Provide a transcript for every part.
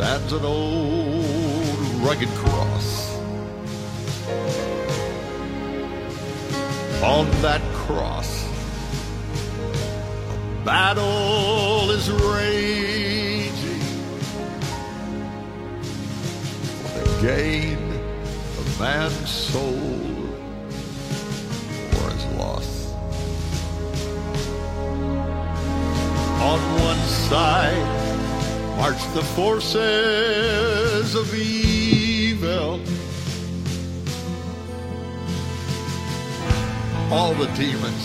Stands an old rugged cross. On that cross, a battle is raging. For the gain of man's soul or his loss. On one side march the forces of evil. All the demons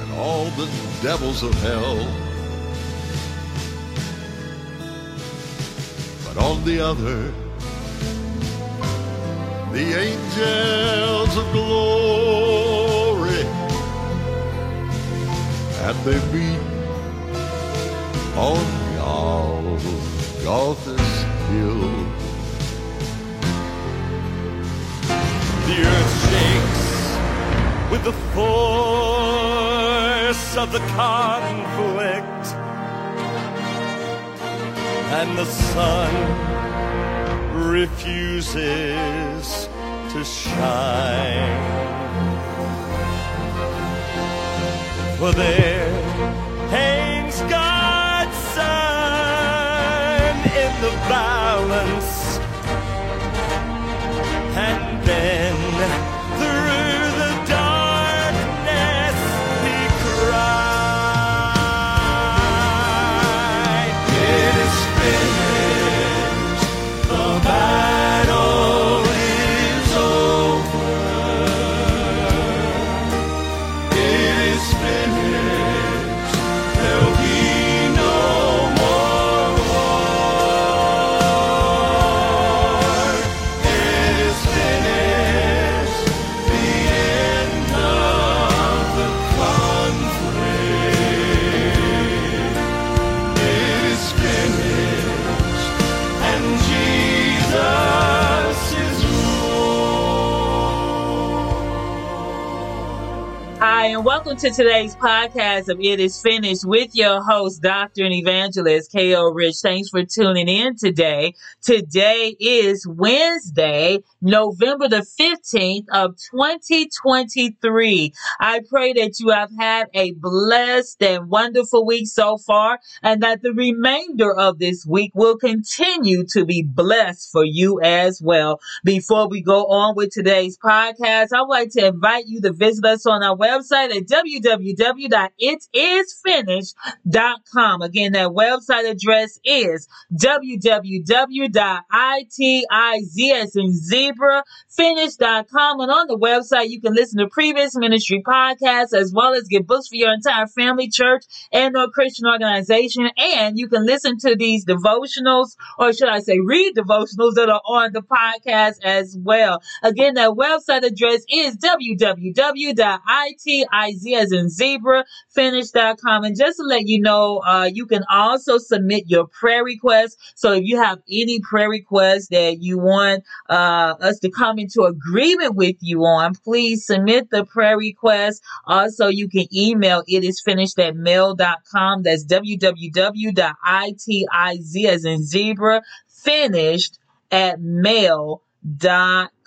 and all the devils of hell. But on the other, the angels of glory, and they meet on Golgotha's hill. The earth shakes with the force of the conflict, and the sun refuses to shine. For there hangs the balance, welcome to today's podcast of It Is Finished with your host, Dr. and Evangelist K.O. Rich. Thanks for tuning in today. Today is Wednesday, November the 15th of 2023. I pray that you have had a blessed and wonderful week so far and that the remainder of this week will continue to be blessed for you as well. Before we go on with today's podcast, I would like to invite you to visit us on our website at www.itisfinished.com. Again, that website address is www.itiz in zebra finish.com. And on the website, you can listen to previous ministry podcasts as well as get books for your entire family, church, and or Christian organization. And you can listen to these devotionals, or should I say read devotionals that are on the podcast as well. Again, that website address is www.itiz as in zebra finish.com. And just to let you know, uh, you can also submit your prayer requests. So if you have any prayer requests that you want uh, us to come into agreement with you on, please submit the prayer request. Also, you can email it is finished at mail.com. That's www.itiz as in zebra finished at mail.com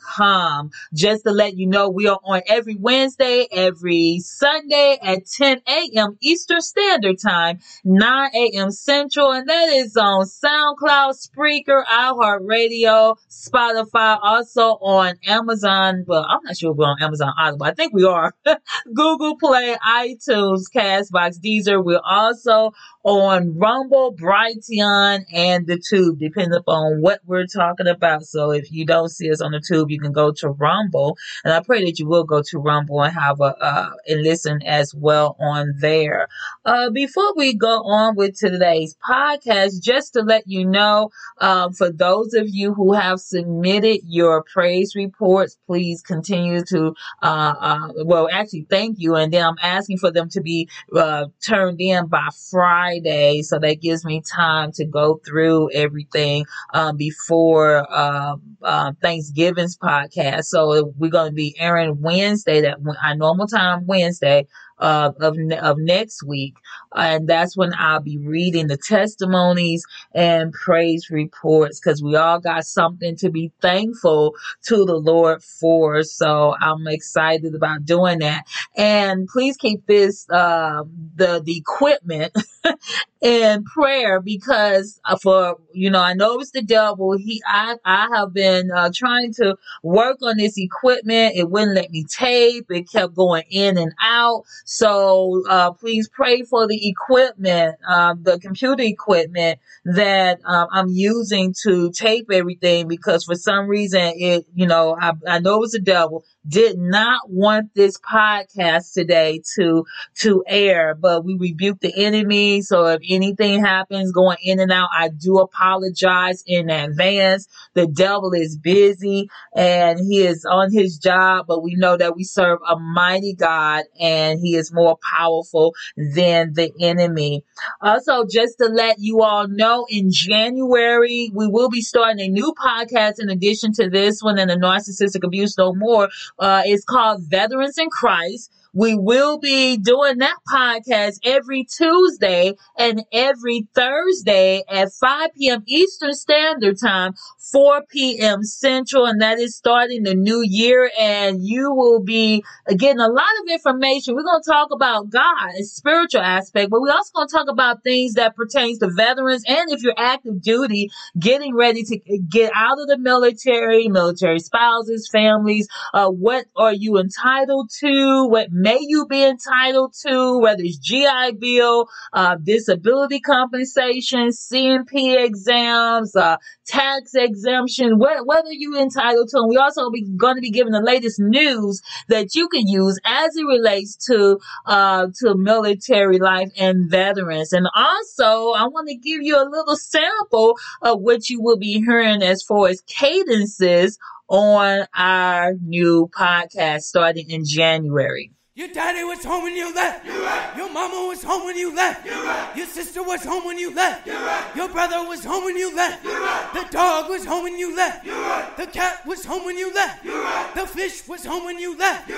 com. Just to let you know, we are on every Wednesday, every Sunday at 10 a.m. Eastern Standard Time, 9 a.m. Central, and that is on SoundCloud, Spreaker, iHeartRadio, Spotify, also on Amazon. Well, I'm not sure if we're on Amazon. But I think we are. Google Play, iTunes, Castbox, Deezer. We're also on Rumble, Brighteon, and the Tube, depending upon what we're talking about. So if you don't see us on the Tube, you can go to Rumble, and I pray that you will go to Rumble and have a uh, and listen as well on there. Uh, before we go on with today's podcast, just to let you know, um, for those of you who have submitted your praise reports, please continue to, uh, uh well, actually, thank you, and then I'm asking for them to be uh, turned in by Friday. Friday, so that gives me time to go through everything um, before uh, uh, Thanksgiving's podcast. So we're going to be airing Wednesday, that our normal time Wednesday uh, of of next week, and that's when I'll be reading the testimonies and praise reports because we all got something to be thankful to the Lord for. So I'm excited about doing that. And please keep this uh, the the equipment in prayer because uh, for you know I know it's the devil. He I I have been uh, trying to work on this equipment. It wouldn't let me tape. It kept going in and out. So uh, please pray for the equipment, um, the computer equipment that um, I'm using to tape everything because for some reason it, you know, I, I know it was the devil did not want this podcast today to to air, but we rebuke the enemy. So if anything happens going in and out, I do apologize in advance. The devil is busy and he is on his job, but we know that we serve a mighty God and he is more powerful than the enemy. Also, just to let you all know, in January, we will be starting a new podcast in addition to this one and the narcissistic abuse no more uh, it's called Veterans in Christ. We will be doing that podcast every Tuesday and every Thursday at 5 p.m. Eastern Standard Time 4 p.m. Central, and that is starting the new year. And you will be getting a lot of information. We're going to talk about God, a spiritual aspect, but we're also going to talk about things that pertains to veterans and if you're active duty, getting ready to get out of the military, military spouses, families. Uh, what are you entitled to? What may you be entitled to? Whether it's GI Bill, uh, disability compensation, C&P exams, uh, tax exemption, wh- whether you're entitled to them. We also be going to be giving the latest news that you can use as it relates to uh, to military life and veterans. And also, I want to give you a little sample of what you will be hearing as far as cadences on our new podcast starting in January. Your daddy was home when you left. Right. Your mama was home when you left. Right. Your sister was home when you left. Right. Your brother was home when you left. The dog was home when you left. The cat was home when you left. The fish was home when you left.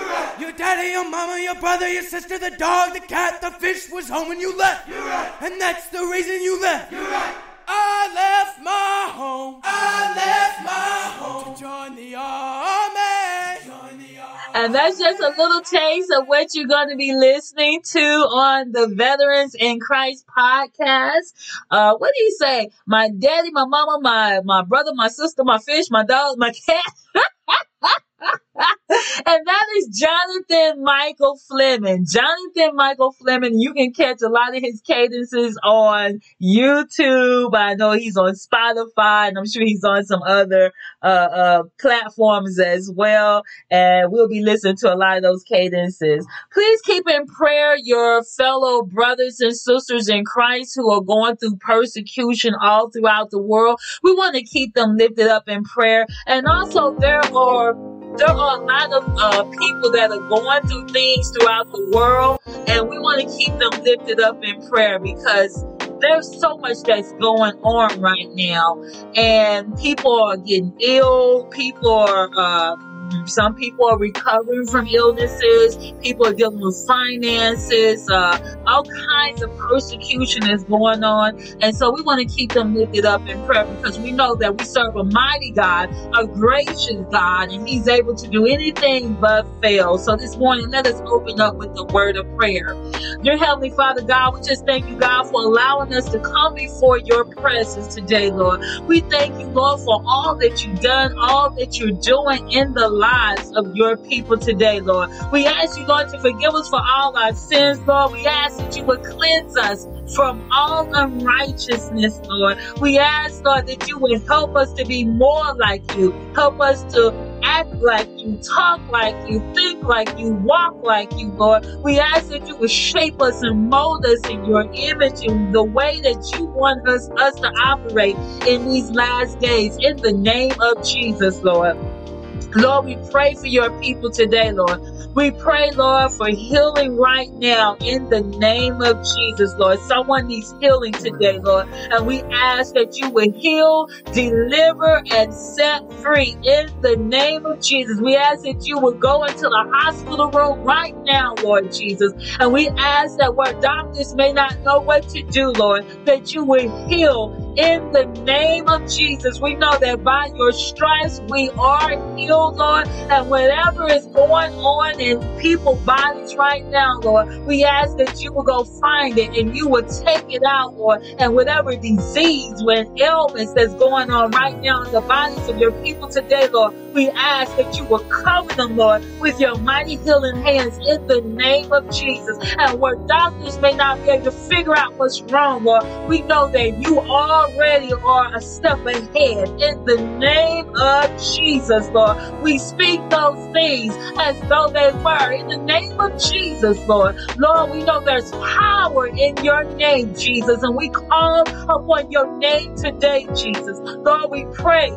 Your daddy, your mama, your brother, your sister, the dog, the cat, the fish was home when you left. And that's the reason you left. I left my home. I left my home to join the army. And that's just a little taste of what you're going to be listening to on the Veterans in Christ podcast. Uh, what do you say? My daddy, my mama, my, my brother, my sister, my fish, my dog, my cat. and that is Jonathan Michael Fleming. Jonathan Michael Fleming, you can catch a lot of his cadences on YouTube. I know he's on Spotify and I'm sure he's on some other uh, uh, platforms as well. And we'll be listening to a lot of those cadences. Please keep in prayer your fellow brothers and sisters in Christ who are going through persecution all throughout the world. We want to keep them lifted up in prayer. And also there are there are a lot of uh, people that are going through things throughout the world, and we want to keep them lifted up in prayer because there's so much that's going on right now, and people are getting ill. People are. Uh, some people are recovering from illnesses. People are dealing with finances. Uh, all kinds of persecution is going on. And so we want to keep them lifted up in prayer because we know that we serve a mighty God, a gracious God, and He's able to do anything but fail. So this morning, let us open up with the word of prayer. Dear Heavenly Father God, we just thank you, God, for allowing us to come before your presence today, Lord. We thank you, Lord, for all that you've done, all that you're doing in the lives of your people today, Lord. We ask you, Lord, to forgive us for all our sins, Lord. We ask that you would cleanse us from all unrighteousness, Lord. We ask, Lord, that you would help us to be more like you. Help us to act like you, talk like you, think like you, walk like you, Lord. We ask that you would shape us and mold us in your image in the way that you want us, us to operate in these last days. In the name of Jesus, Lord. Lord, we pray for your people today, Lord. We pray, Lord, for healing right now in the name of Jesus, Lord. Someone needs healing today, Lord. And we ask that you would heal, deliver, and set free in the name of Jesus. We ask that you would go into the hospital room right now, Lord Jesus. And we ask that where doctors may not know what to do, Lord, that you would heal in the name of Jesus. We know that by your stripes we are healed, Lord. And whatever is going on in people's bodies right now, Lord, we ask that you will go find it and you will take it out, Lord. And whatever disease, when illness that's going on right now in the bodies of your people today, Lord, we ask that you will cover them, Lord, with your mighty healing hands in the name of Jesus. And where doctors may not be able to figure out what's wrong, Lord, we know that you already are a step ahead in the name of Jesus, Lord. We speak those things as though they were in the name of Jesus, Lord. Lord, we know there's power in your name, Jesus, and we call upon your name today, Jesus. Lord, we pray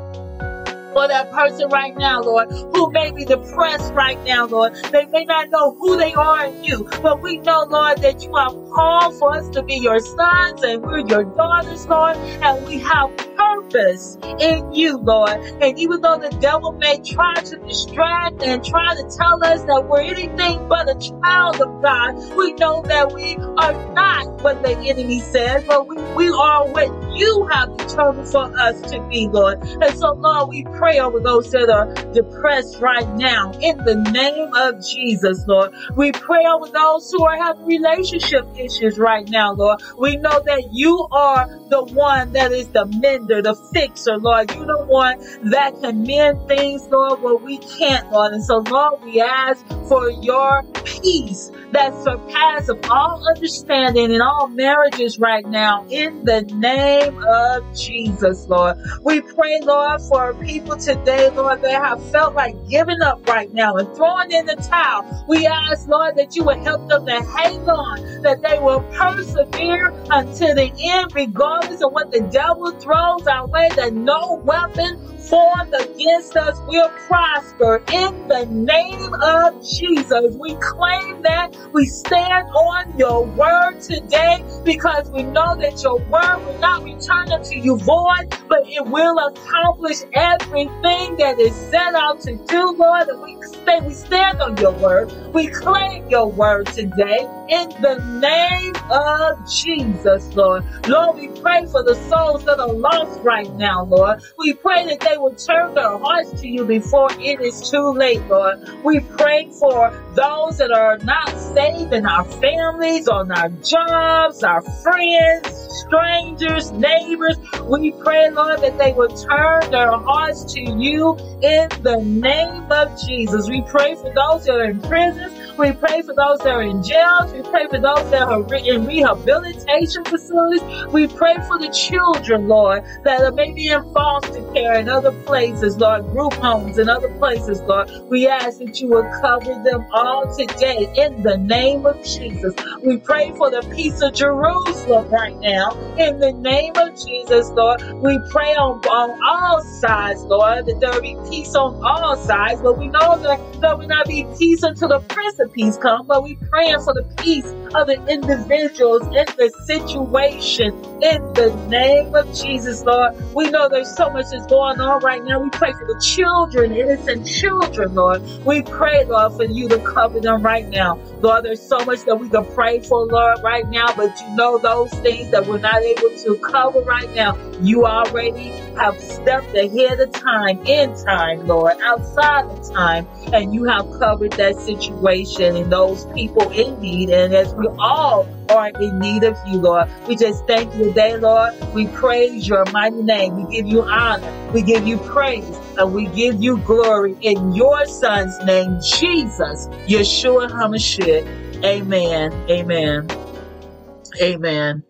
for that person right now, Lord, who may be depressed right now, Lord. They may not know who they are in you, but we know, Lord, that you have called for us to be your sons and we're your daughters, Lord, and we have purpose in you, Lord. And even though the devil may try to distract and try to tell us that we're anything but a child of God, we know that we are not what the enemy says, but we, we are what you have determined for us to be, Lord. And so, Lord, we pray over those that are depressed right now in the name of Jesus, Lord. We pray over those who are having relationship issues right now, Lord. We know that you are the one that is the mender, the fixer, Lord. You're the one that can mend things, Lord, where we can't, Lord. And so, Lord, we ask for your peace that surpasses all understanding in all marriages right now in the name of Jesus, Lord. We pray, Lord, for people today, Lord, that have felt like giving up right now and throwing in the towel. We ask, Lord, that you would help them to hang on, that they will persevere until the end, regardless of what the devil throws our way, that no weapon formed against us will prosper in the name of Jesus. We claim that we stand on your word today because we know that your word will not return unto you void, but it will accomplish everything that is set out to do, Lord. And we, stay, we stand on your word. We claim your word today in the name of Jesus, Lord. Lord, we pray for the souls that are lost right now, Lord. We pray that they will turn their hearts to you before it is too late, Lord. We pray for those that are not saved in our families, on our jobs, our friends, strangers, neighbors. We pray, Lord, that they will turn their hearts to you in the name of Jesus. We pray for those that are in prisons. We pray for those that are in jails. We pray for those that are in rehabilitation facilities. We pray for the children, Lord, that are maybe in foster care and other places, Lord, group homes and other places, Lord. We ask that you will cover them all today in the name of Jesus. We pray for the peace of Jerusalem right now in the name of Jesus, Lord. We pray on, on all sides, Lord, that there be peace on all sides, but we know that there will not be peace until the Prince of Peace come, but we praying for the peace of the individuals in the situation in the name of Jesus, Lord. We know there's so much that's going on right now. We pray for the children, innocent children, Lord. We pray, Lord, for you to cover them right now. Lord, there's so much that we can pray for, Lord, right now, but you know those things that we're not able to cover right now. You already have stepped ahead of time, in time, Lord, outside of time, and you have covered that situation and those people in need. And as we all are in need of you, Lord, we just thank you today, Lord. We praise your mighty name. We give you honor. We give you praise and we give you glory in your son's name, Jesus, Yeshua HaMashiach. Amen. Amen. Amen.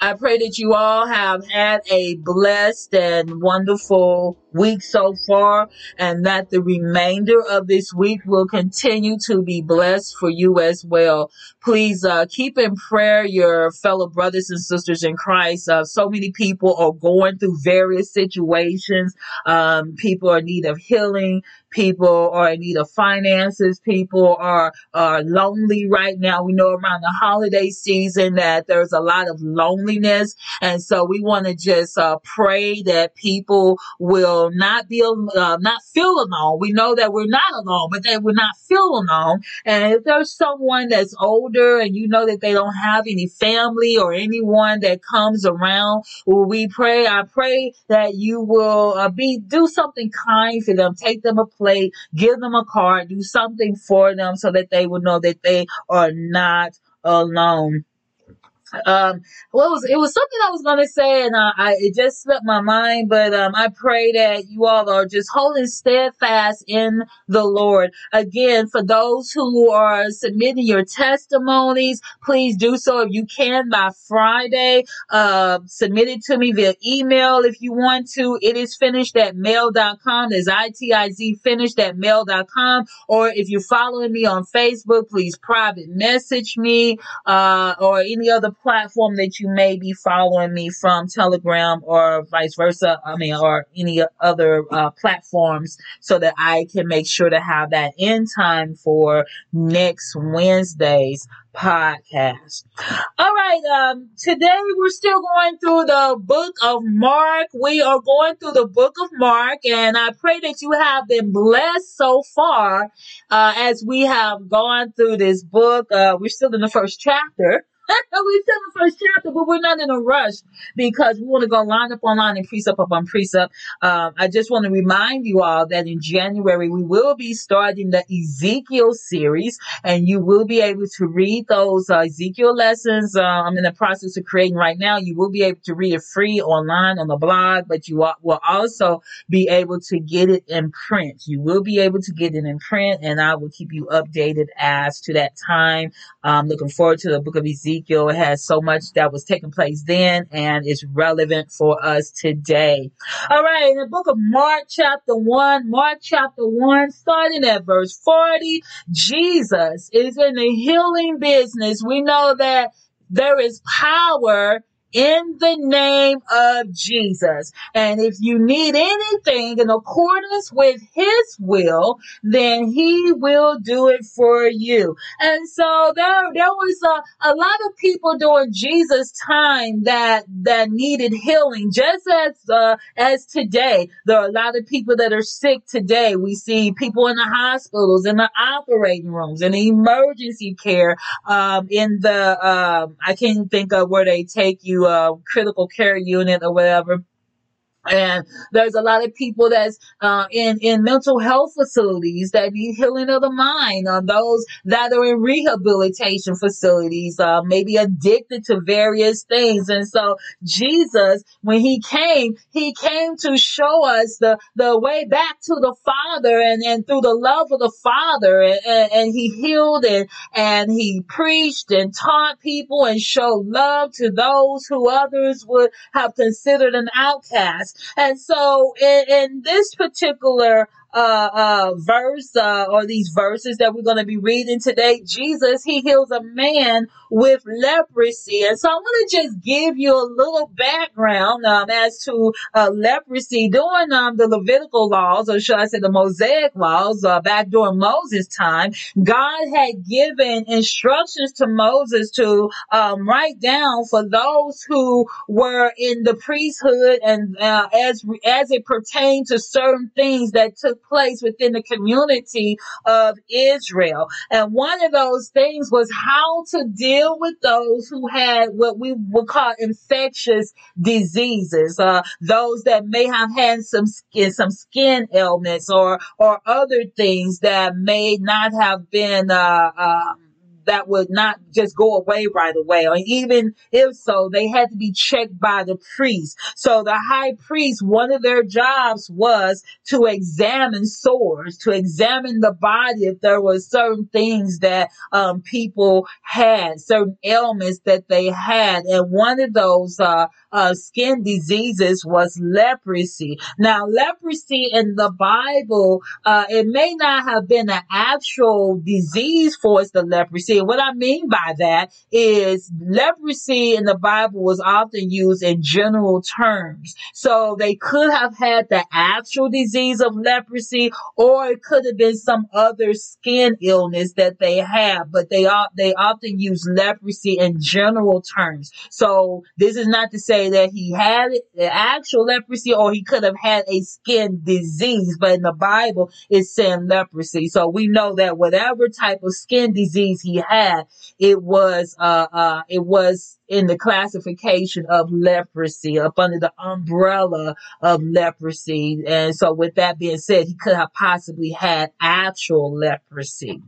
I pray that you all have had a blessed and wonderful week so far and that the remainder of this week will continue to be blessed for you as well. Please uh, keep in prayer your fellow brothers and sisters in Christ. Uh, so many people are going through various situations. Um, people are in need of healing. People are in need of finances. People are, are lonely right now. We know around the holiday season that there's a lot of loneliness. And so we want to just uh, pray that people will not be, uh, not feel alone. We know that we're not alone, but that we're not feel alone. And if there's someone that's older and you know that they don't have any family or anyone that comes around, well, we pray, I pray that you will uh, be, do something kind for them. Take them a plate, give them a card, do something for them so that they will know that they are not alone um what was it was something i was going to say and uh, I, it just slipped my mind but um i pray that you all are just holding steadfast in the lord. Again for those who are submitting your testimonies please do so if you can by friday. Uh submit it to me via email if you want to. It is finished at mail.com there's itiz finished at mail.com or if you're following me on facebook please private message me uh or any other platform that you may be following me from, Telegram or vice versa. I mean, or any other uh, platforms so that I can make sure to have that in time for next Wednesday's podcast. All right, um, today we're still going through the book of Mark. We are going through the book of Mark, and I pray that you have been blessed so far uh, as we have gone through this book. Uh, we're still in the first chapter. we still in the first chapter, but we're not in a rush because we want to go line up on line and precept up on precept. Um, I just want to remind you all that in January we will be starting the Ezekiel series, and you will be able to read those uh, Ezekiel lessons. Uh, I'm in the process of creating right now. You will be able to read it free online on the blog, but you will also be able to get it in print. You will be able to get it in print, and I will keep you updated as to that time. I'm looking forward to the book of Ezekiel Ezekiel has so much that was taking place then and is relevant for us today. All right, in the book of Mark, chapter 1, Mark chapter 1, starting at verse 40, Jesus is in the healing business. We know that there is power in the name of Jesus. And if you need anything in accordance with his will, then he will do it for you. And so there, there was a, a lot of people during Jesus' time that, that needed healing, just as, uh, as today. There are a lot of people that are sick today. We see people in the hospitals, in the operating rooms, in the emergency care, um, in the, um, I can't think of where they take you, uh, critical care unit or whatever and there's a lot of people that's uh, in in mental health facilities that need healing of the mind. Uh, those that are in rehabilitation facilities, uh, maybe addicted to various things. And so Jesus, when he came, he came to show us the the way back to the Father, and and through the love of the Father, and, and, and he healed and and he preached and taught people and showed love to those who others would have considered an outcast. And so in, in this particular uh, uh, verse uh, or these verses that we're going to be reading today, Jesus, he heals a man with leprosy. And so I want to just give you a little background um, as to uh, leprosy during um, the Levitical laws, or should I say the Mosaic laws, uh, back during Moses' time. God had given instructions to Moses to um, write down for those who were in the priesthood and uh, as as it pertained to certain things that took place within the community of Israel. And one of those things was how to deal with those who had what we would call infectious diseases, uh, those that may have had some skin, some skin ailments or, or other things that may not have been, uh, um, that would not just go away right away. Or even if so, they had to be checked by the priest. So the high priest, one of their jobs was to examine sores, to examine the body if there were certain things that um, people had, certain ailments that they had. And one of those uh, uh, skin diseases was leprosy. Now, leprosy in the Bible, uh, it may not have been an actual disease for the leprosy what I mean by that is leprosy in the Bible was often used in general terms. So they could have had the actual disease of leprosy, or it could have been some other skin illness that they have, but they they often use leprosy in general terms. So this is not to say that he had the actual leprosy or he could have had a skin disease, but in the Bible it's saying leprosy. So we know that whatever type of skin disease he had, it was, uh, uh, it was in the classification of leprosy up under the umbrella of leprosy. And so with that being said, he could have possibly had actual leprosy.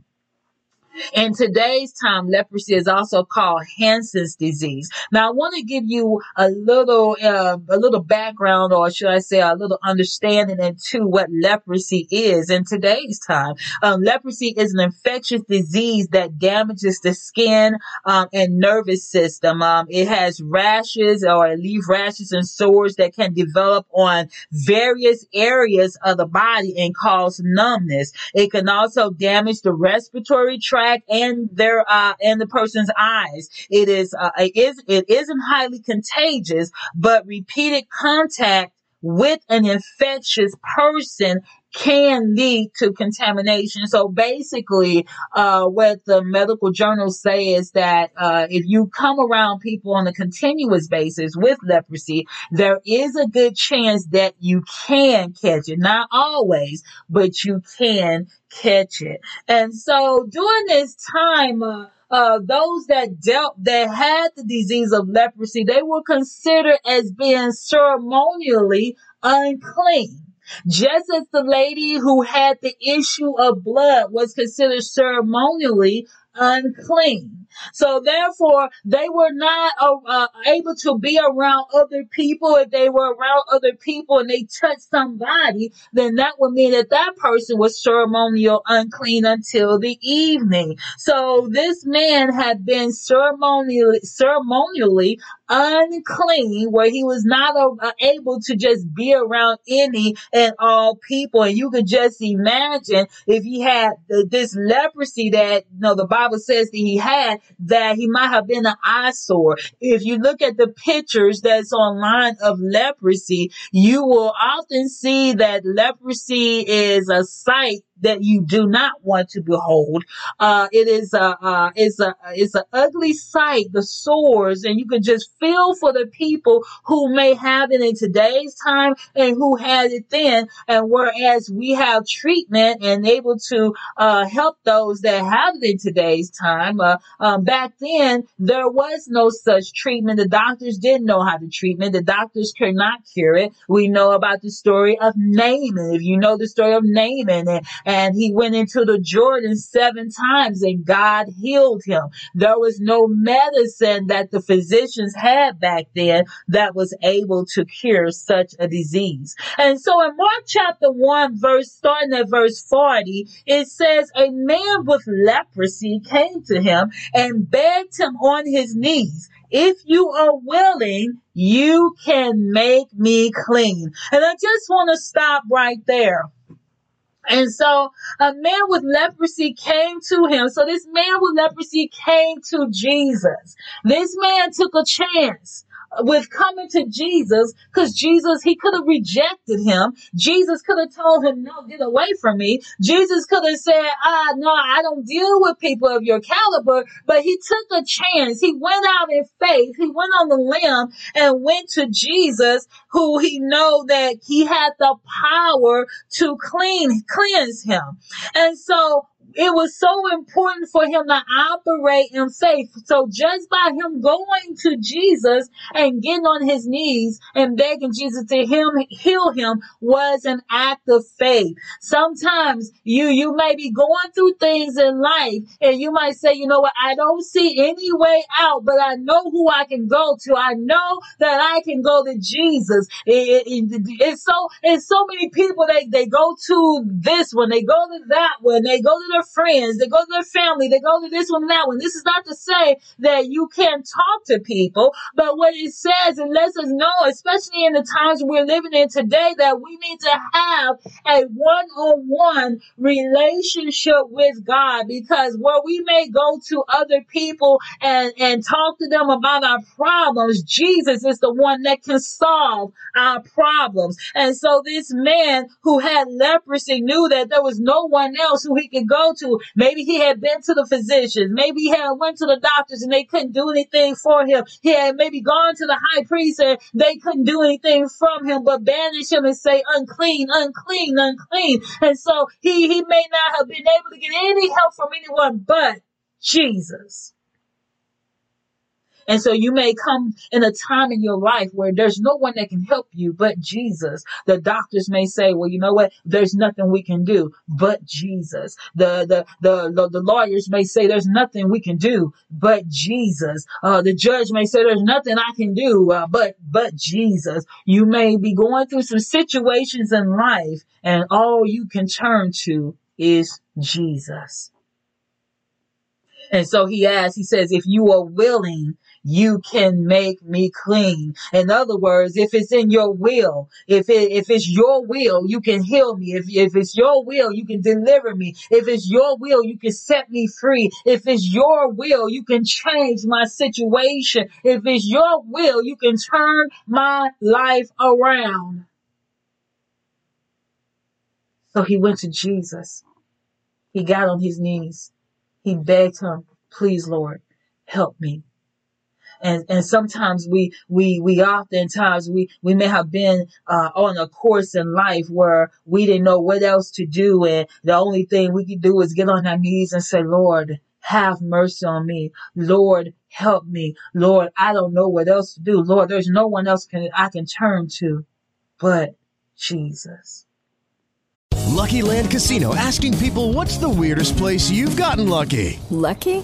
In today's time, leprosy is also called Hansen's disease. Now, I want to give you a little, uh, a little background, or should I say, a little understanding into what leprosy is in today's time. Um, leprosy is an infectious disease that damages the skin um, and nervous system. Um, it has rashes or leave rashes and sores that can develop on various areas of the body and cause numbness. It can also damage the respiratory tract and their uh and the person's eyes. It is uh, it is it isn't highly contagious, but repeated contact with an infectious person can lead to contamination. So basically, uh, what the medical journals say is that, uh, if you come around people on a continuous basis with leprosy, there is a good chance that you can catch it. Not always, but you can catch it. And so during this time, uh, uh, those that dealt, that had the disease of leprosy, they were considered as being ceremonially unclean. Just as the lady who had the issue of blood was considered ceremonially unclean. So therefore, they were not uh, uh, able to be around other people. If they were around other people and they touched somebody, then that would mean that that person was ceremonial unclean until the evening. So this man had been ceremonially, ceremonially unclean where he was not uh, able to just be around any and all people. And you could just imagine if he had this leprosy that, you know, the Bible says that he had, that he might have been an eyesore. If you look at the pictures that's online of leprosy, you will often see that leprosy is a sight that you do not want to behold. Uh, it is a, uh, it's a, it's an ugly sight, the sores, and you can just feel for the people who may have it in today's time and who had it then. And whereas we have treatment and able to, uh, help those that have it in today's time, uh, um, back then there was no such treatment. The doctors didn't know how to treatment. The doctors could not cure it. We know about the story of Naaman. If you know the story of Naaman and, and he went into the Jordan seven times and God healed him. There was no medicine that the physicians had back then that was able to cure such a disease. And so in Mark chapter 1 verse, starting at verse 40, it says, a man with leprosy came to him and begged him on his knees, if you are willing, you can make me clean. And I just want to stop right there. And so a man with leprosy came to him. So this man with leprosy came to Jesus. This man took a chance with coming to Jesus because Jesus, he could have rejected him. Jesus could have told him, no, get away from me. Jesus could have said, ah, no, I don't deal with people of your caliber, but he took a chance. He went out in faith. He went on the limb and went to Jesus who he know that he had the power to clean, cleanse him. And so it was so important for him to operate in faith. So just by him going to Jesus and getting on his knees and begging Jesus to him heal him was an act of faith. Sometimes you you may be going through things in life and you might say, you know what, I don't see any way out, but I know who I can go to. I know that I can go to Jesus. It, it, it, it's so it's so many people they they go to this one, they go to that one, they go to their friends, they go to their family, they go to this one and that one. This is not to say that you can't talk to people, but what it says and lets us know, especially in the times we're living in today, that we need to have a one-on-one relationship with God because where we may go to other people and, and talk to them about our problems, Jesus is the one that can solve our problems. And so this man who had leprosy knew that there was no one else who he could go to. Maybe he had been to the physicians. Maybe he had went to the doctors and they couldn't do anything for him. He had maybe gone to the high priest and they couldn't do anything from him, but banish him and say unclean, unclean, unclean. And so he, he may not have been able to get any help from anyone but Jesus. And so you may come in a time in your life where there's no one that can help you but Jesus. The doctors may say, well, you know what? There's nothing we can do but Jesus. The, the, the, the, the lawyers may say there's nothing we can do but Jesus. Uh, the judge may say there's nothing I can do, uh, but, but Jesus. You may be going through some situations in life and all you can turn to is Jesus. And so he asks, he says, if you are willing, you can make me clean. In other words, if it's in your will, if it, if it's your will, you can heal me. If, if it's your will, you can deliver me. If it's your will, you can set me free. If it's your will, you can change my situation. If it's your will, you can turn my life around. So he went to Jesus. He got on his knees. He begged him, please, Lord, help me and and sometimes we we we oftentimes we we may have been uh, on a course in life where we didn't know what else to do, and the only thing we could do is get on our knees and say, Lord. Have mercy on me. Lord, help me. Lord, I don't know what else to do. Lord, there's no one else can I can turn to but Jesus. Lucky Land Casino asking people what's the weirdest place you've gotten lucky? Lucky?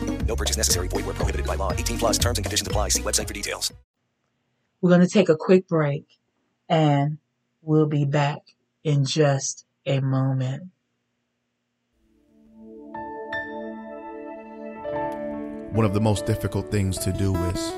No purchase necessary. Void where prohibited by law. 18 plus terms and conditions apply. See website for details. We're going to take a quick break and we'll be back in just a moment. One of the most difficult things to do is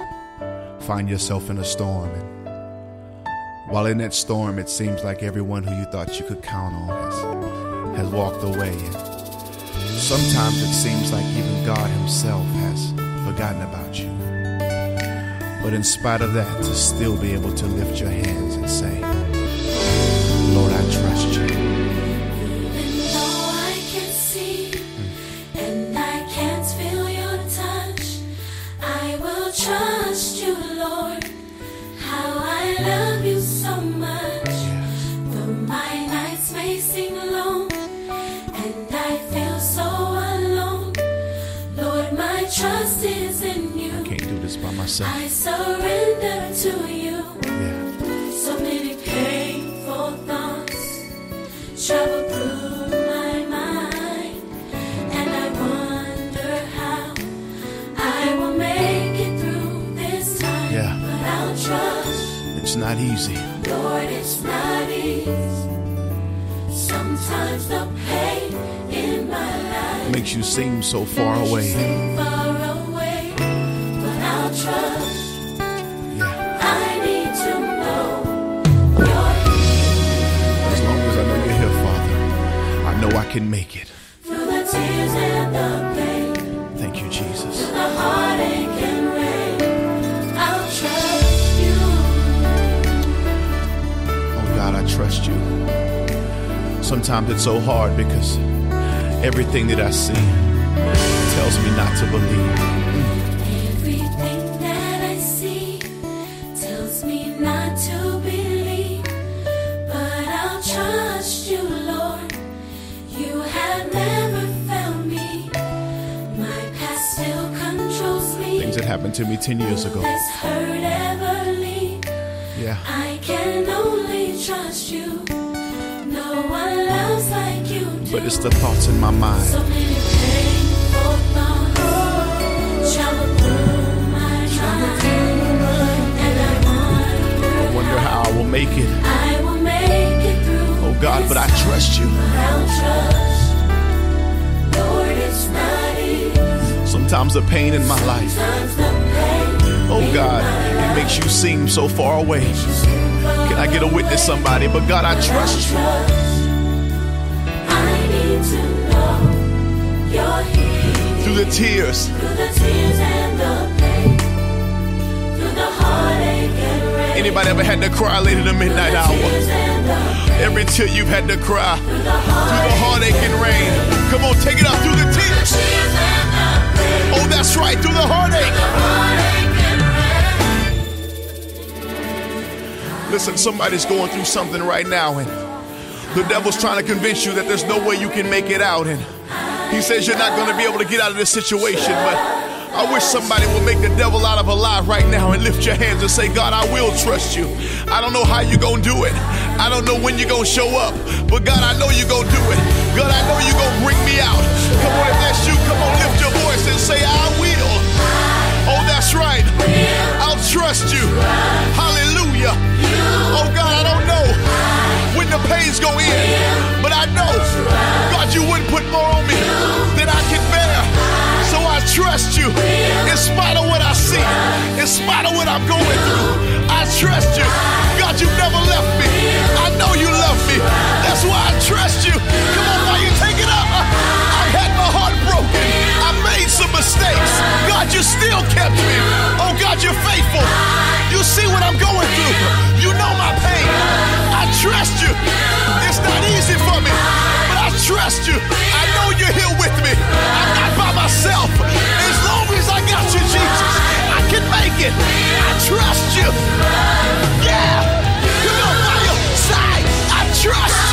find yourself in a storm. And while in that storm, it seems like everyone who you thought you could count on has, has walked away. And sometimes it seems like even God Himself has forgotten about you. But in spite of that, to still be able to lift your hands and say, Lord, I trust you. Myself. I surrender to you. Yeah. So many painful thoughts travel through my mind, and I wonder how I will make it through this time. Yeah. But I'll trust, It's not easy. Lord, it's not easy. Sometimes the pain in my life Makes you seem so far away. seem far away, I know you're here, Father, I know I can make it. through the tears and the pain, Thank you, Jesus. through the heartache and rain. I'll trust you. Oh God, I trust you. Sometimes it's so hard because everything that I see tells me not to believe. Everything happened to me 10 years ago. This hurt ever leave. Yeah. I can only trust you. No one loves like you do. But it's the thoughts in my mind. So many painful thoughts travel through my mind, and I wonder I wonder how I will make it. I will make it through. Oh God, but I trust you. I'll trust, Lord, it's not easy. Sometimes the pain in my life, Sometimes the pain oh God, it makes you seem so far away. Can I get a witness, somebody? But God, I trust you. I need to know you're here. Through the tears, Through the tears and the pain, through the heartache and rain. anybody ever had to cry late in the midnight hour? Tears and the Every tear you've had to cry through the heartache and rain. Come on, take it out through the tears. Oh, that's right, through the heartache. Listen, somebody's going through something right now, and the devil's trying to convince you that there's no way you can make it out. And he says you're not going to be able to get out of this situation, but I wish somebody would make the devil out of a lie right now and lift your hands and say, God, I will trust you. I don't know how you're going to do it. I don't know when you're going to show up, but God, I know you're going to do it. God, I know you're going to bring me out. Come on, if that's you, come on, lift your voice and say, I will. Pains go in, but I know, God, you wouldn't put more on me than I can bear. So I trust you in spite of what I see, in spite of what I'm going through. I trust you. God, You've never left me. I know you love me. That's why I trust you. Come on, now you take it up. I've had my heart broken. I made some mistakes. God, you still kept me. Oh, God, you're faithful. You see what I'm going through. You know my pain trust you. It's not easy for me, but I trust you. I know you're here with me. I'm not by myself. As long as I got you, Jesus, I can make it. I trust you. Yeah. Come on, fire. Say, I trust you.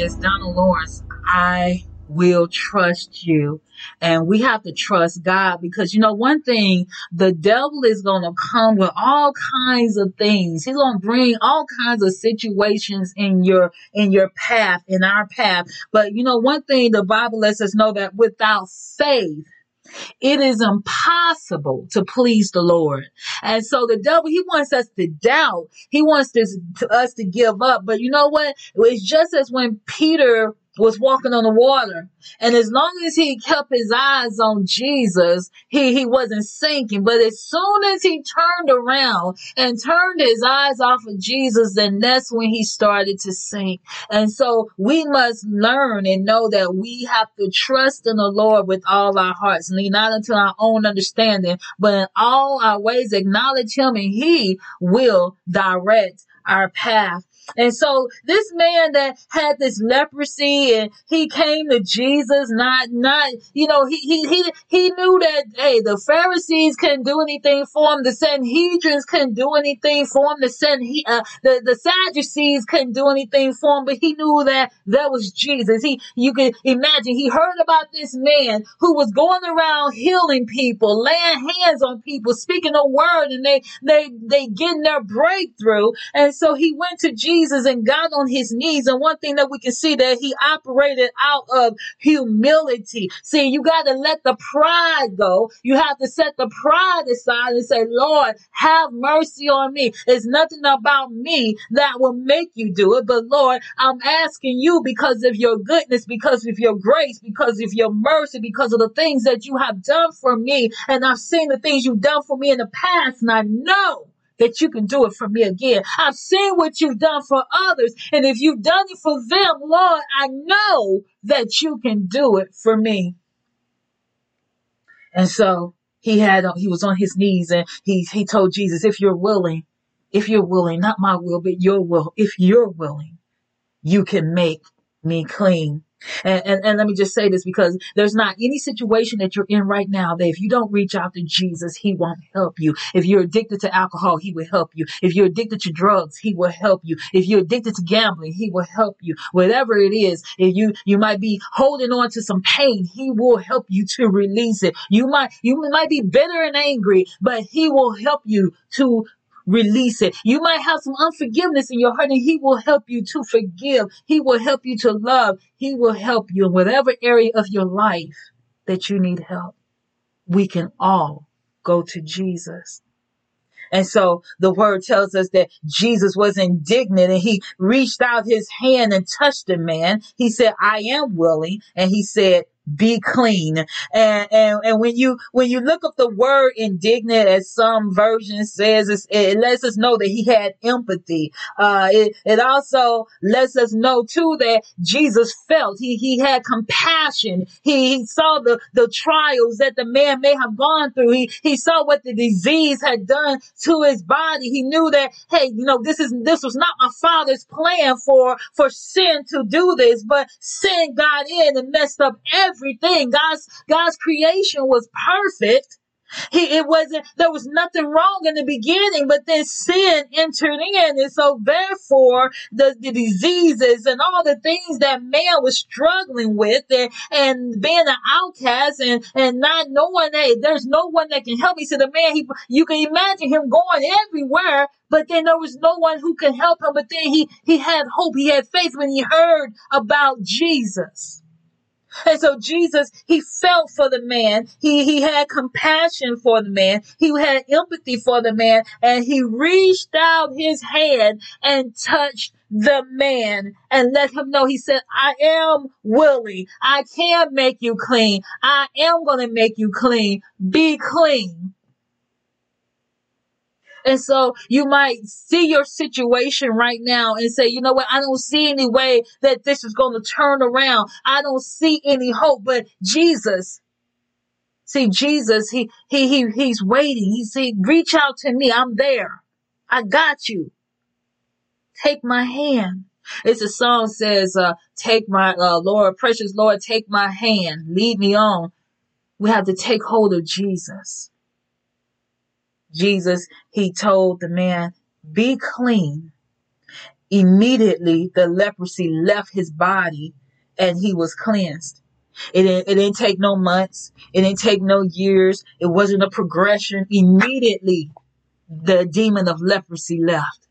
Is, Donald Lawrence, I will trust you. And we have to trust God because you know, one thing, the devil is going to come with all kinds of things. He's going to bring all kinds of situations in your, in your path, in our path. But you know, one thing the Bible lets us know that without faith, it is impossible to please the Lord. And so the devil, he wants us to doubt. He wants this, to us to give up. But you know what? It's just as when Peter was walking on the water. And as long as he kept his eyes on Jesus, he, he wasn't sinking. But as soon as he turned around and turned his eyes off of Jesus, then that's when he started to sink. And so we must learn and know that we have to trust in the Lord with all our hearts, lean not unto our own understanding, but in all our ways acknowledge him and he will direct our path. And so this man that had this leprosy and he came to Jesus, not, not, you know, he, he, he, he knew that, hey, the Pharisees couldn't do anything for him. The Sanhedrins couldn't do anything for him. The San, uh, the, the Sadducees couldn't do anything for him, but he knew that that was Jesus. He, you can imagine he heard about this man who was going around healing people, laying hands on people, speaking a word and they, they, they getting their breakthrough. And so he went to Jesus Jesus and got on his knees. And one thing that we can see that he operated out of humility. See, you got to let the pride go. You have to set the pride aside and say, Lord, have mercy on me. It's nothing about me that will make you do it. But Lord, I'm asking you because of your goodness, because of your grace, because of your mercy, because of the things that you have done for me. And I've seen the things you've done for me in the past. And I know that you can do it for me again. I've seen what you've done for others. And if you've done it for them, Lord, I know that you can do it for me. And so he had, he was on his knees and he, he told Jesus, if you're willing, if you're willing, not my will, but your will, if you're willing, you can make me clean. And, and, and let me just say this because there's not any situation that you're in right now that if you don't reach out to Jesus, he won't help you. If you're addicted to alcohol, he will help you. If you're addicted to drugs, he will help you. If you're addicted to gambling, he will help you. Whatever it is, if you, you might be holding on to some pain, he will help you to release it. You might, you might be bitter and angry, but he will help you to release it. You might have some unforgiveness in your heart and he will help you to forgive. He will help you to love. He will help you in whatever area of your life that you need help. We can all go to Jesus. And so the word tells us that Jesus was indignant and he reached out his hand and touched the man. He said, I am willing. And he said, be clean. And, and, and when you, when you look up the word indignant, as some version says, it lets us know that he had empathy. Uh, it, it also lets us know too that Jesus felt he, he had compassion. He, he saw the, the trials that the man may have gone through. He, he saw what the disease had done to his body. He knew that, hey, you know, this is, this was not my father's plan for, for sin to do this, but sin got in and messed up everything everything. God's, God's creation was perfect. He, it wasn't, there was nothing wrong in the beginning, but then sin entered in. And so therefore the, the diseases and all the things that man was struggling with and, and being an outcast and, and not knowing, hey, there's no one that can help me. So the man, he, you can imagine him going everywhere, but then there was no one who could help him. But then he, he had hope. He had faith when he heard about Jesus. And so Jesus, he felt for the man. He, he had compassion for the man. He had empathy for the man and he reached out his hand and touched the man and let him know. He said, I am willing. I can make you clean. I am going to make you clean. Be clean. And so you might see your situation right now and say, you know what? I don't see any way that this is going to turn around. I don't see any hope, but Jesus, see Jesus, he, he, he, he's waiting. He said, reach out to me. I'm there. I got you. Take my hand. It's a song says, uh, take my, uh, Lord, precious Lord, take my hand, lead me on. We have to take hold of Jesus. Jesus, he told the man, be clean Immediately, the leprosy left his body and he was cleansed. It didn't, it didn't take no months. It didn't take no years. It wasn't a progression. Immediately, the demon of leprosy left.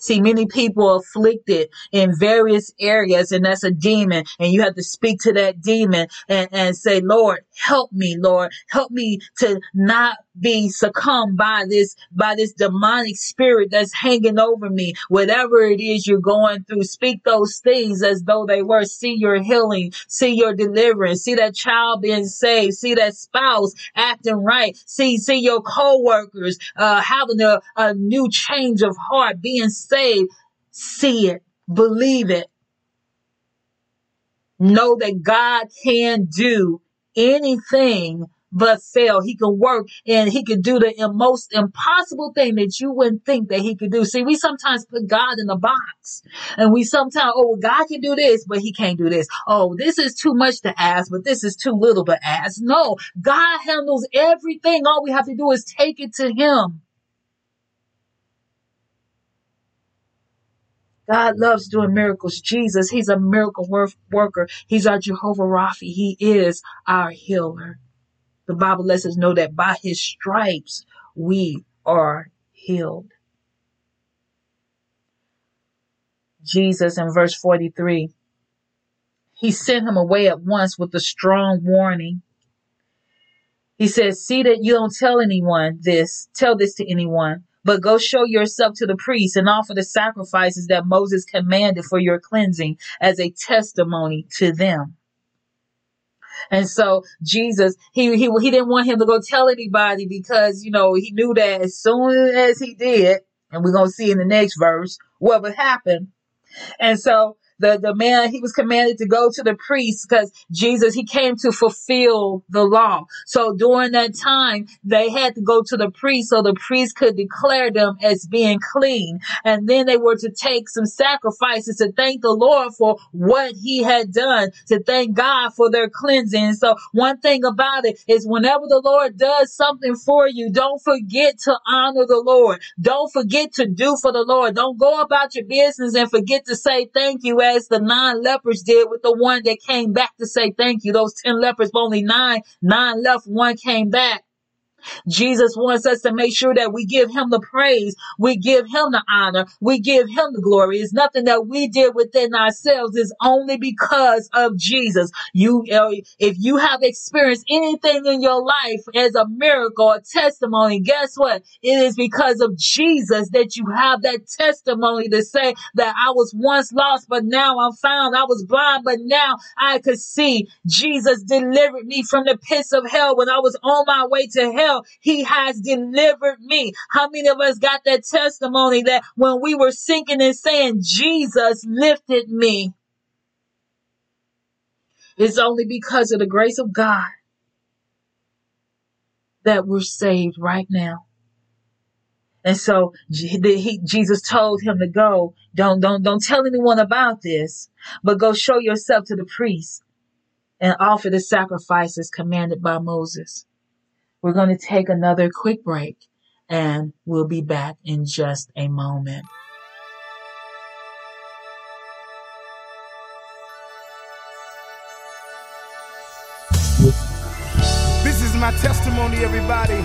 See, many people afflicted in various areas, and that's a demon. And you have to speak to that demon and, and say, Lord, help me, Lord, help me to not be succumbed by this, by this demonic spirit that's hanging over me. Whatever it is you're going through, speak those things as though they were. See your healing, see your deliverance, see that child being saved, see that spouse acting right, see, see your co-workers, uh, having a, a new change of heart, being saved. See it, believe it. Know that God can do anything but fail. He can work and he can do the most impossible thing that you wouldn't think that he could do. See, we sometimes put God in a box and we sometimes, oh, God can do this, but he can't do this. Oh, this is too much to ask, but this is too little to ask. No, God handles everything. All we have to do is take it to him. God loves doing miracles. Jesus, He's a miracle worker. He's our Jehovah Rapha. He is our healer. The Bible lets us know that by His stripes we are healed. Jesus in verse 43, He sent him away at once with a strong warning. He says, See that you don't tell anyone this, tell this to anyone but go show yourself to the priest and offer the sacrifices that Moses commanded for your cleansing as a testimony to them. And so Jesus, he, he, he didn't want him to go tell anybody because, you know, he knew that as soon as he did, and we're going to see in the next verse what would happen. And so the, the man, he was commanded to go to the priest because Jesus, he came to fulfill the law. So during that time, they had to go to the priest so the priest could declare them as being clean. And then they were to take some sacrifices to thank the Lord for what he had done, to thank God for their cleansing. So one thing about it is whenever the Lord does something for you, don't forget to honor the Lord. Don't forget to do for the Lord. Don't go about your business and forget to say thank you as the nine lepers did with the one that came back to say thank you. Those 10 lepers, only nine, nine left, one came back. Jesus wants us to make sure that we give him the praise. We give him the honor. We give him the glory. It's nothing that we did within ourselves. It's only because of Jesus. You, uh, if you have experienced anything in your life as a miracle, a testimony, guess what? It is because of Jesus that you have that testimony to say that I was once lost, but now I'm found. I was blind, but now I could see. Jesus delivered me from the pits of hell when I was on my way to hell. He has delivered me. How many of us got that testimony that when we were sinking and saying, Jesus lifted me? It's only because of the grace of God that we're saved right now. And so he, Jesus told him to go. Don't, don't, don't tell anyone about this, but go show yourself to the priest and offer the sacrifices commanded by Moses. We're going to take another quick break and we'll be back in just a moment. This is my testimony, everybody.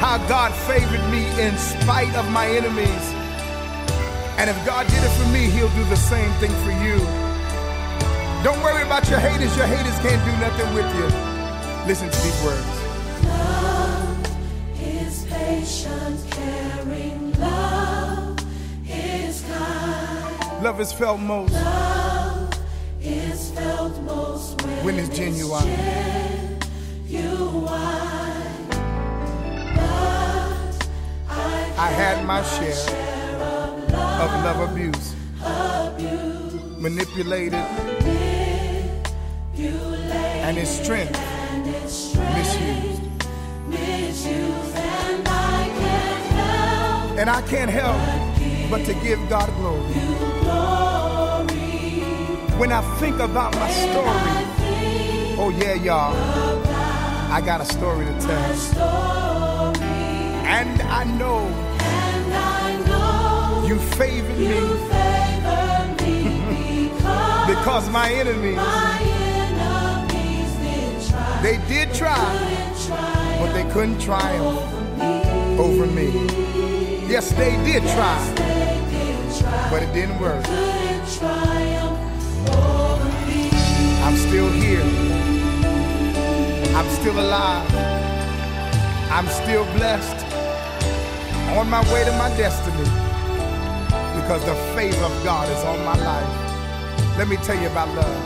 How God favored me in spite of my enemies. And if God did it for me, He'll do the same thing for you. Don't worry about your haters. Your haters can't do nothing with you. Listen to these words. Love is kind. Love is felt most. Love is felt most when, when it's genuine. genuine. But I, I had my share, share of, of love, love abuse, abuse manipulated, manipulated, and its strength and its strength misused, And I can't help but to give God glory. When I think about my story, oh yeah, y'all, I got a story to tell. And I know and I know you favored me Because my enemies, they did try, but they couldn't triumph over me. Yes, they did try, but it didn't work. I'm still here. I'm still alive. I'm still blessed. On my way to my destiny. Because the favor of God is on my life. Let me tell you about love.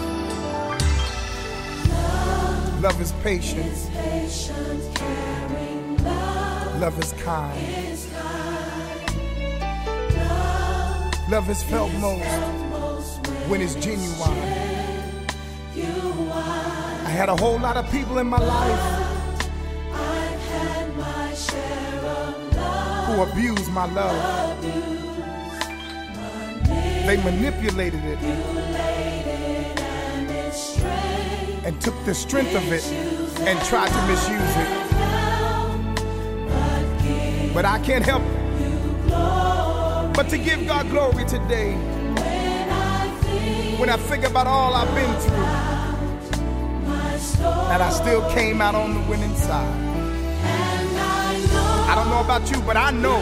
Love is patient. Love is kind. Love is felt most when it's genuine. I had a whole lot of people in my life who abused my love. They manipulated it and took the strength of it and tried to misuse it. But I can't help but to give God glory today. When I think about all I've been through, and I still came out on the winning side. I don't know about you, but I know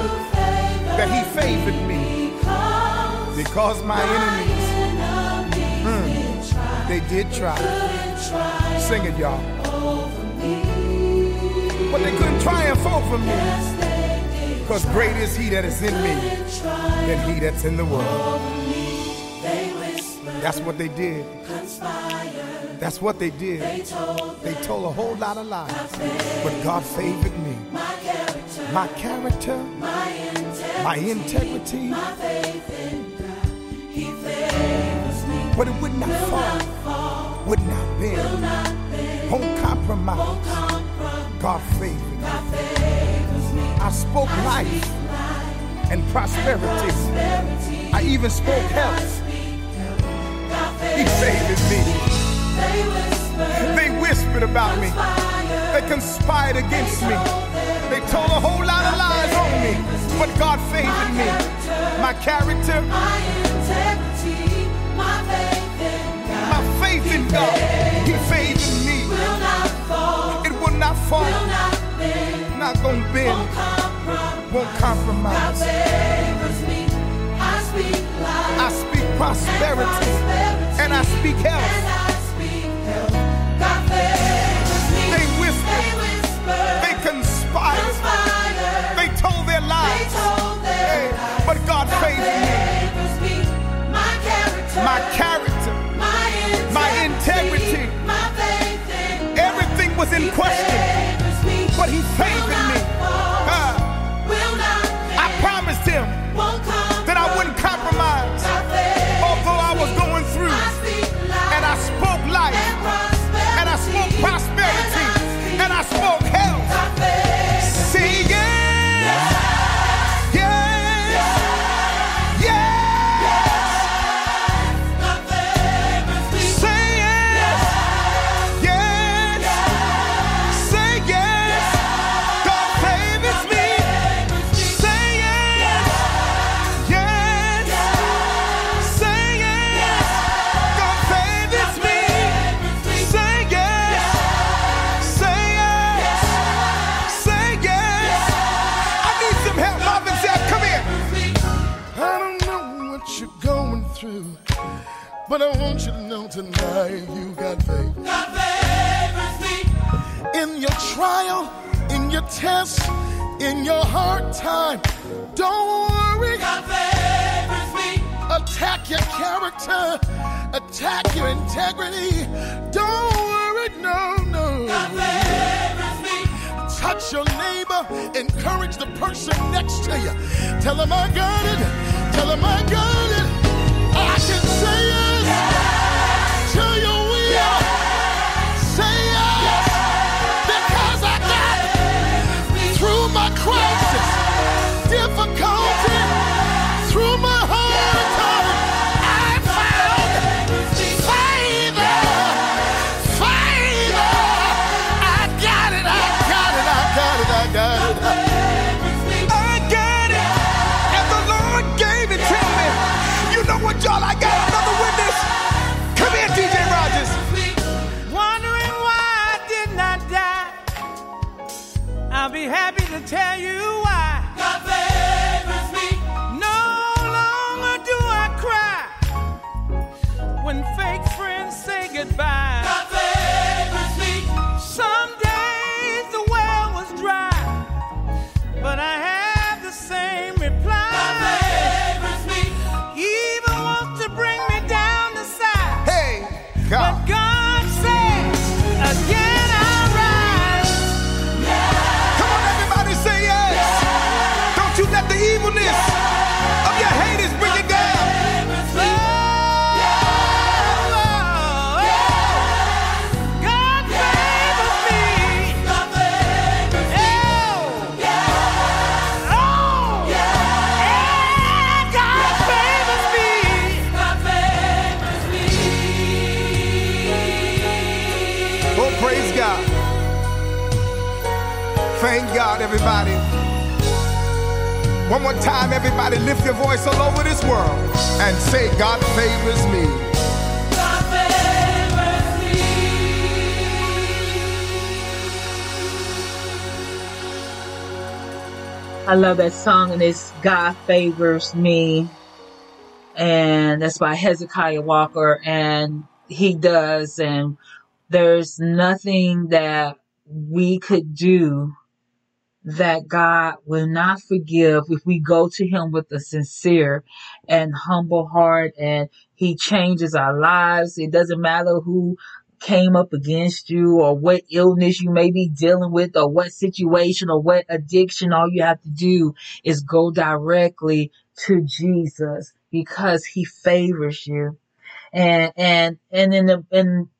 that He favored me because my enemies, mm, they did try. Sing it, y'all. But they couldn't triumph over me. Because great is he that is in me than he that's in the world. That's what they did. That's what they did. They told a whole lot of lies. But God favored me. My character, my integrity. But it would not fall, would not bend, won't compromise. God favored me. I spoke life and prosperity. I even spoke health. He favored me. They whispered about me. They conspired against me. They told a whole lot of lies on me. But God favored me. My character, my faith in God, He favored me. It will not fall not gonna bend, won't compromise. I speak prosperity. And I speak health. They whisper, they conspire, they told their lies. Hey, but God favored me. My character, my integrity, everything was in question. but he favored me. Him that I wouldn't compromise, although I was going through. And I spoke life, and I spoke prosperity, and I spoke but I want you to know tonight you got faith. God favors me. In your trial, in your test, in your hard time, don't worry. God favors me. Attack your character, attack your integrity. Don't worry, no, no. God favors me. Touch your neighbor, encourage the person next to you. Tell them I got it, tell them I got it. I can say One more time, everybody, lift your voice all over this world and say, God favors me. God favors me. I love that song, and it's God Favors Me. And that's by Hezekiah Walker. And he does. And there's nothing that we could do that God will not forgive if we go to him with a sincere and humble heart and he changes our lives. It doesn't matter who came up against you or what illness you may be dealing with or what situation or what addiction. All you have to do is go directly to Jesus because he favors you. And, and, and in the, in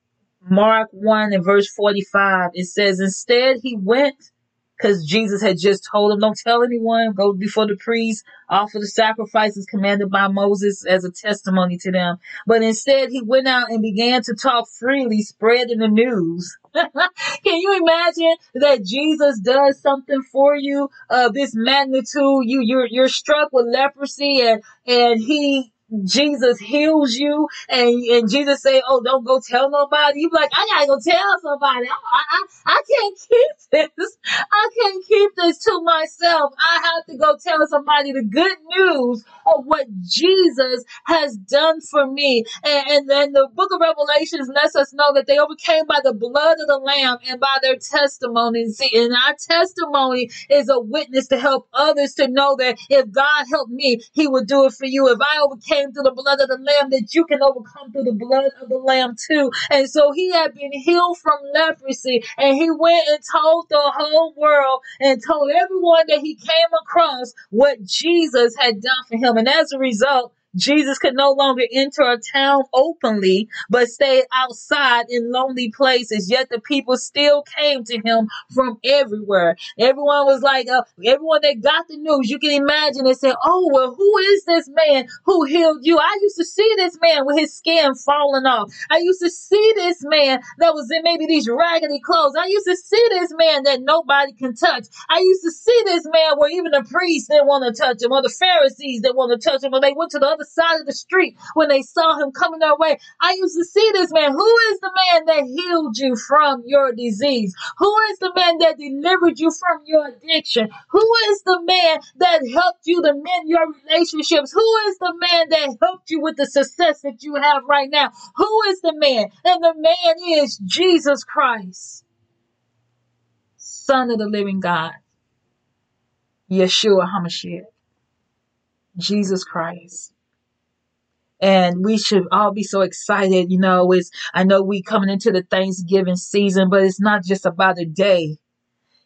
Mark 1 and verse 45, it says, instead he went because Jesus had just told him, don't tell anyone, go before the priest, offer the sacrifices commanded by Moses as a testimony to them. But instead, he went out and began to talk freely, spreading the news. Can you imagine that Jesus does something for you of this magnitude? You, you're, you're struck with leprosy and, and he, Jesus heals you and, and Jesus say, Oh, don't go tell nobody. You like, I gotta go tell somebody. I, I, I can't keep this. I can't keep this to myself. I have to go tell somebody the good news of what Jesus has done for me. And, and then the book of Revelations lets us know that they overcame by the blood of the Lamb and by their testimony. See, and our testimony is a witness to help others to know that if God helped me, He would do it for you. If I overcame through the blood of the Lamb, that you can overcome through the blood of the Lamb too. And so He had been healed from leprosy, and He went and told the whole world and told everyone that He came across what Jesus had done for him. And as a result, Jesus could no longer enter a town openly, but stayed outside in lonely places. Yet the people still came to him from everywhere. Everyone was like, uh, everyone that got the news, you can imagine and say, Oh, well, who is this man who healed you? I used to see this man with his skin falling off. I used to see this man that was in maybe these raggedy clothes. I used to see this man that nobody can touch. I used to see this man where even the priests didn't want to touch him or the Pharisees didn't want to touch him or they went to the other side of the street when they saw him coming their way. I used to see this man. Who is the man that healed you from your disease? Who is the man that delivered you from your addiction? Who is the man that helped you to mend your relationships? Who is the man that helped you with the success that you have right now? Who is the man? And the man is Jesus Christ, Son of the living God, Yeshua HaMashiach, Jesus Christ and we should all be so excited. You know, it's, I know we coming into the Thanksgiving season, but it's not just about a day.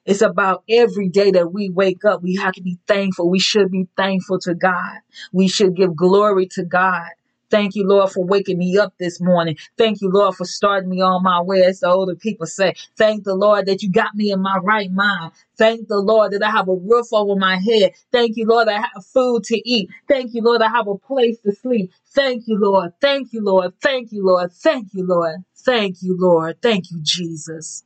It's about every day that we wake up. We have to be thankful. We should be thankful to God. We should give glory to God. Thank you, Lord, for waking me up this morning. Thank you, Lord, for starting me on my way, as the older people say. Thank the Lord that you got me in my right mind. Thank the Lord that I have a roof over my head. Thank you, Lord, I have food to eat. Thank you, Lord, I have a place to sleep. Thank you, Lord. Thank you, Lord. Thank you, Lord. Thank you, Lord. Thank you, Lord. Thank you, Jesus.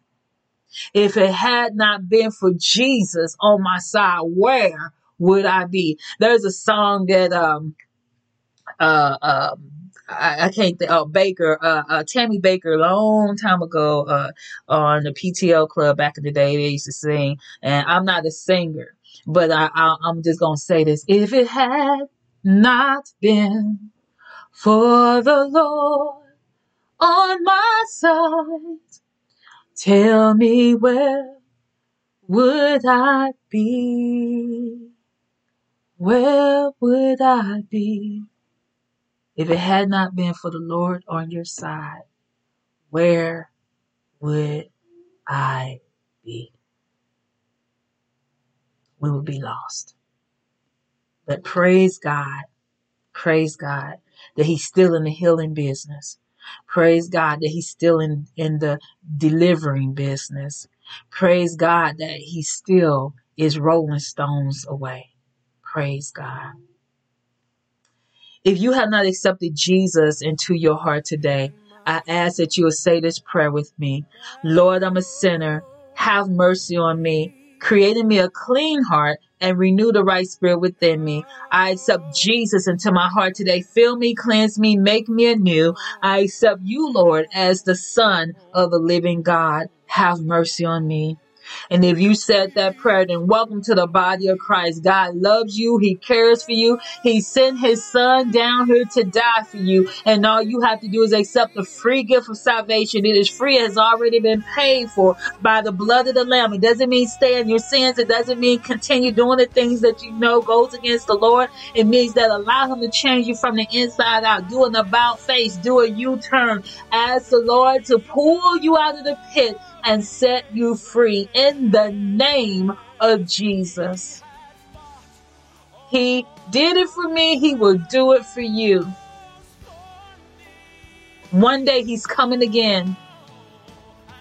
If it had not been for Jesus on my side, where would I be? There's a song that um uh um I, I can't think. Oh, Bakker, uh, uh, Tammy Bakker, long time ago, uh, on the PTL club back in the day, they used to sing. And I'm not a singer, but I, I I'm just gonna say this: if it had not been for the Lord on my side, tell me where would I be? Where would I be? If it had not been for the Lord on your side, where would I be? We would be lost. But praise God, praise God that He's still in the healing business. Praise God that He's still in, in the delivering business. Praise God that He still is rolling stones away. Praise God. If you have not accepted Jesus into your heart today, I ask that you will say this prayer with me. Lord, I'm a sinner. Have mercy on me. Create in me a clean heart and renew the right spirit within me. I accept Jesus into my heart today. Fill me, cleanse me, make me anew. I accept you, Lord, as the Son of the living God. Have mercy on me. And if you said that prayer, then welcome to the body of Christ. God loves you. He cares for you. He sent his son down here to die for you. And all you have to do is accept the free gift of salvation. It is free. It has already been paid for by the blood of the lamb. It doesn't mean stay in your sins. It doesn't mean continue doing the things that you know goes against the Lord. It means that allow him to change you from the inside out. Do an about face. Do a U-turn. Ask the Lord to pull you out of the pit and set you free in the name of Jesus. He did it for me. He will do it for you. One day he's coming again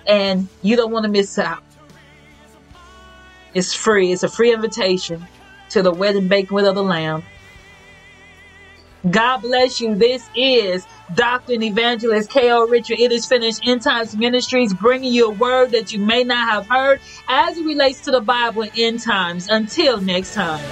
and you don't want to miss out. It's free. It's a free invitation to the wedding banquet of the Lamb. God bless you. This is Dr. and Evangelist K.L. Richard. It is finished End Times Ministries, bringing you a word that you may not have heard as it relates to the Bible in end times. Until next time.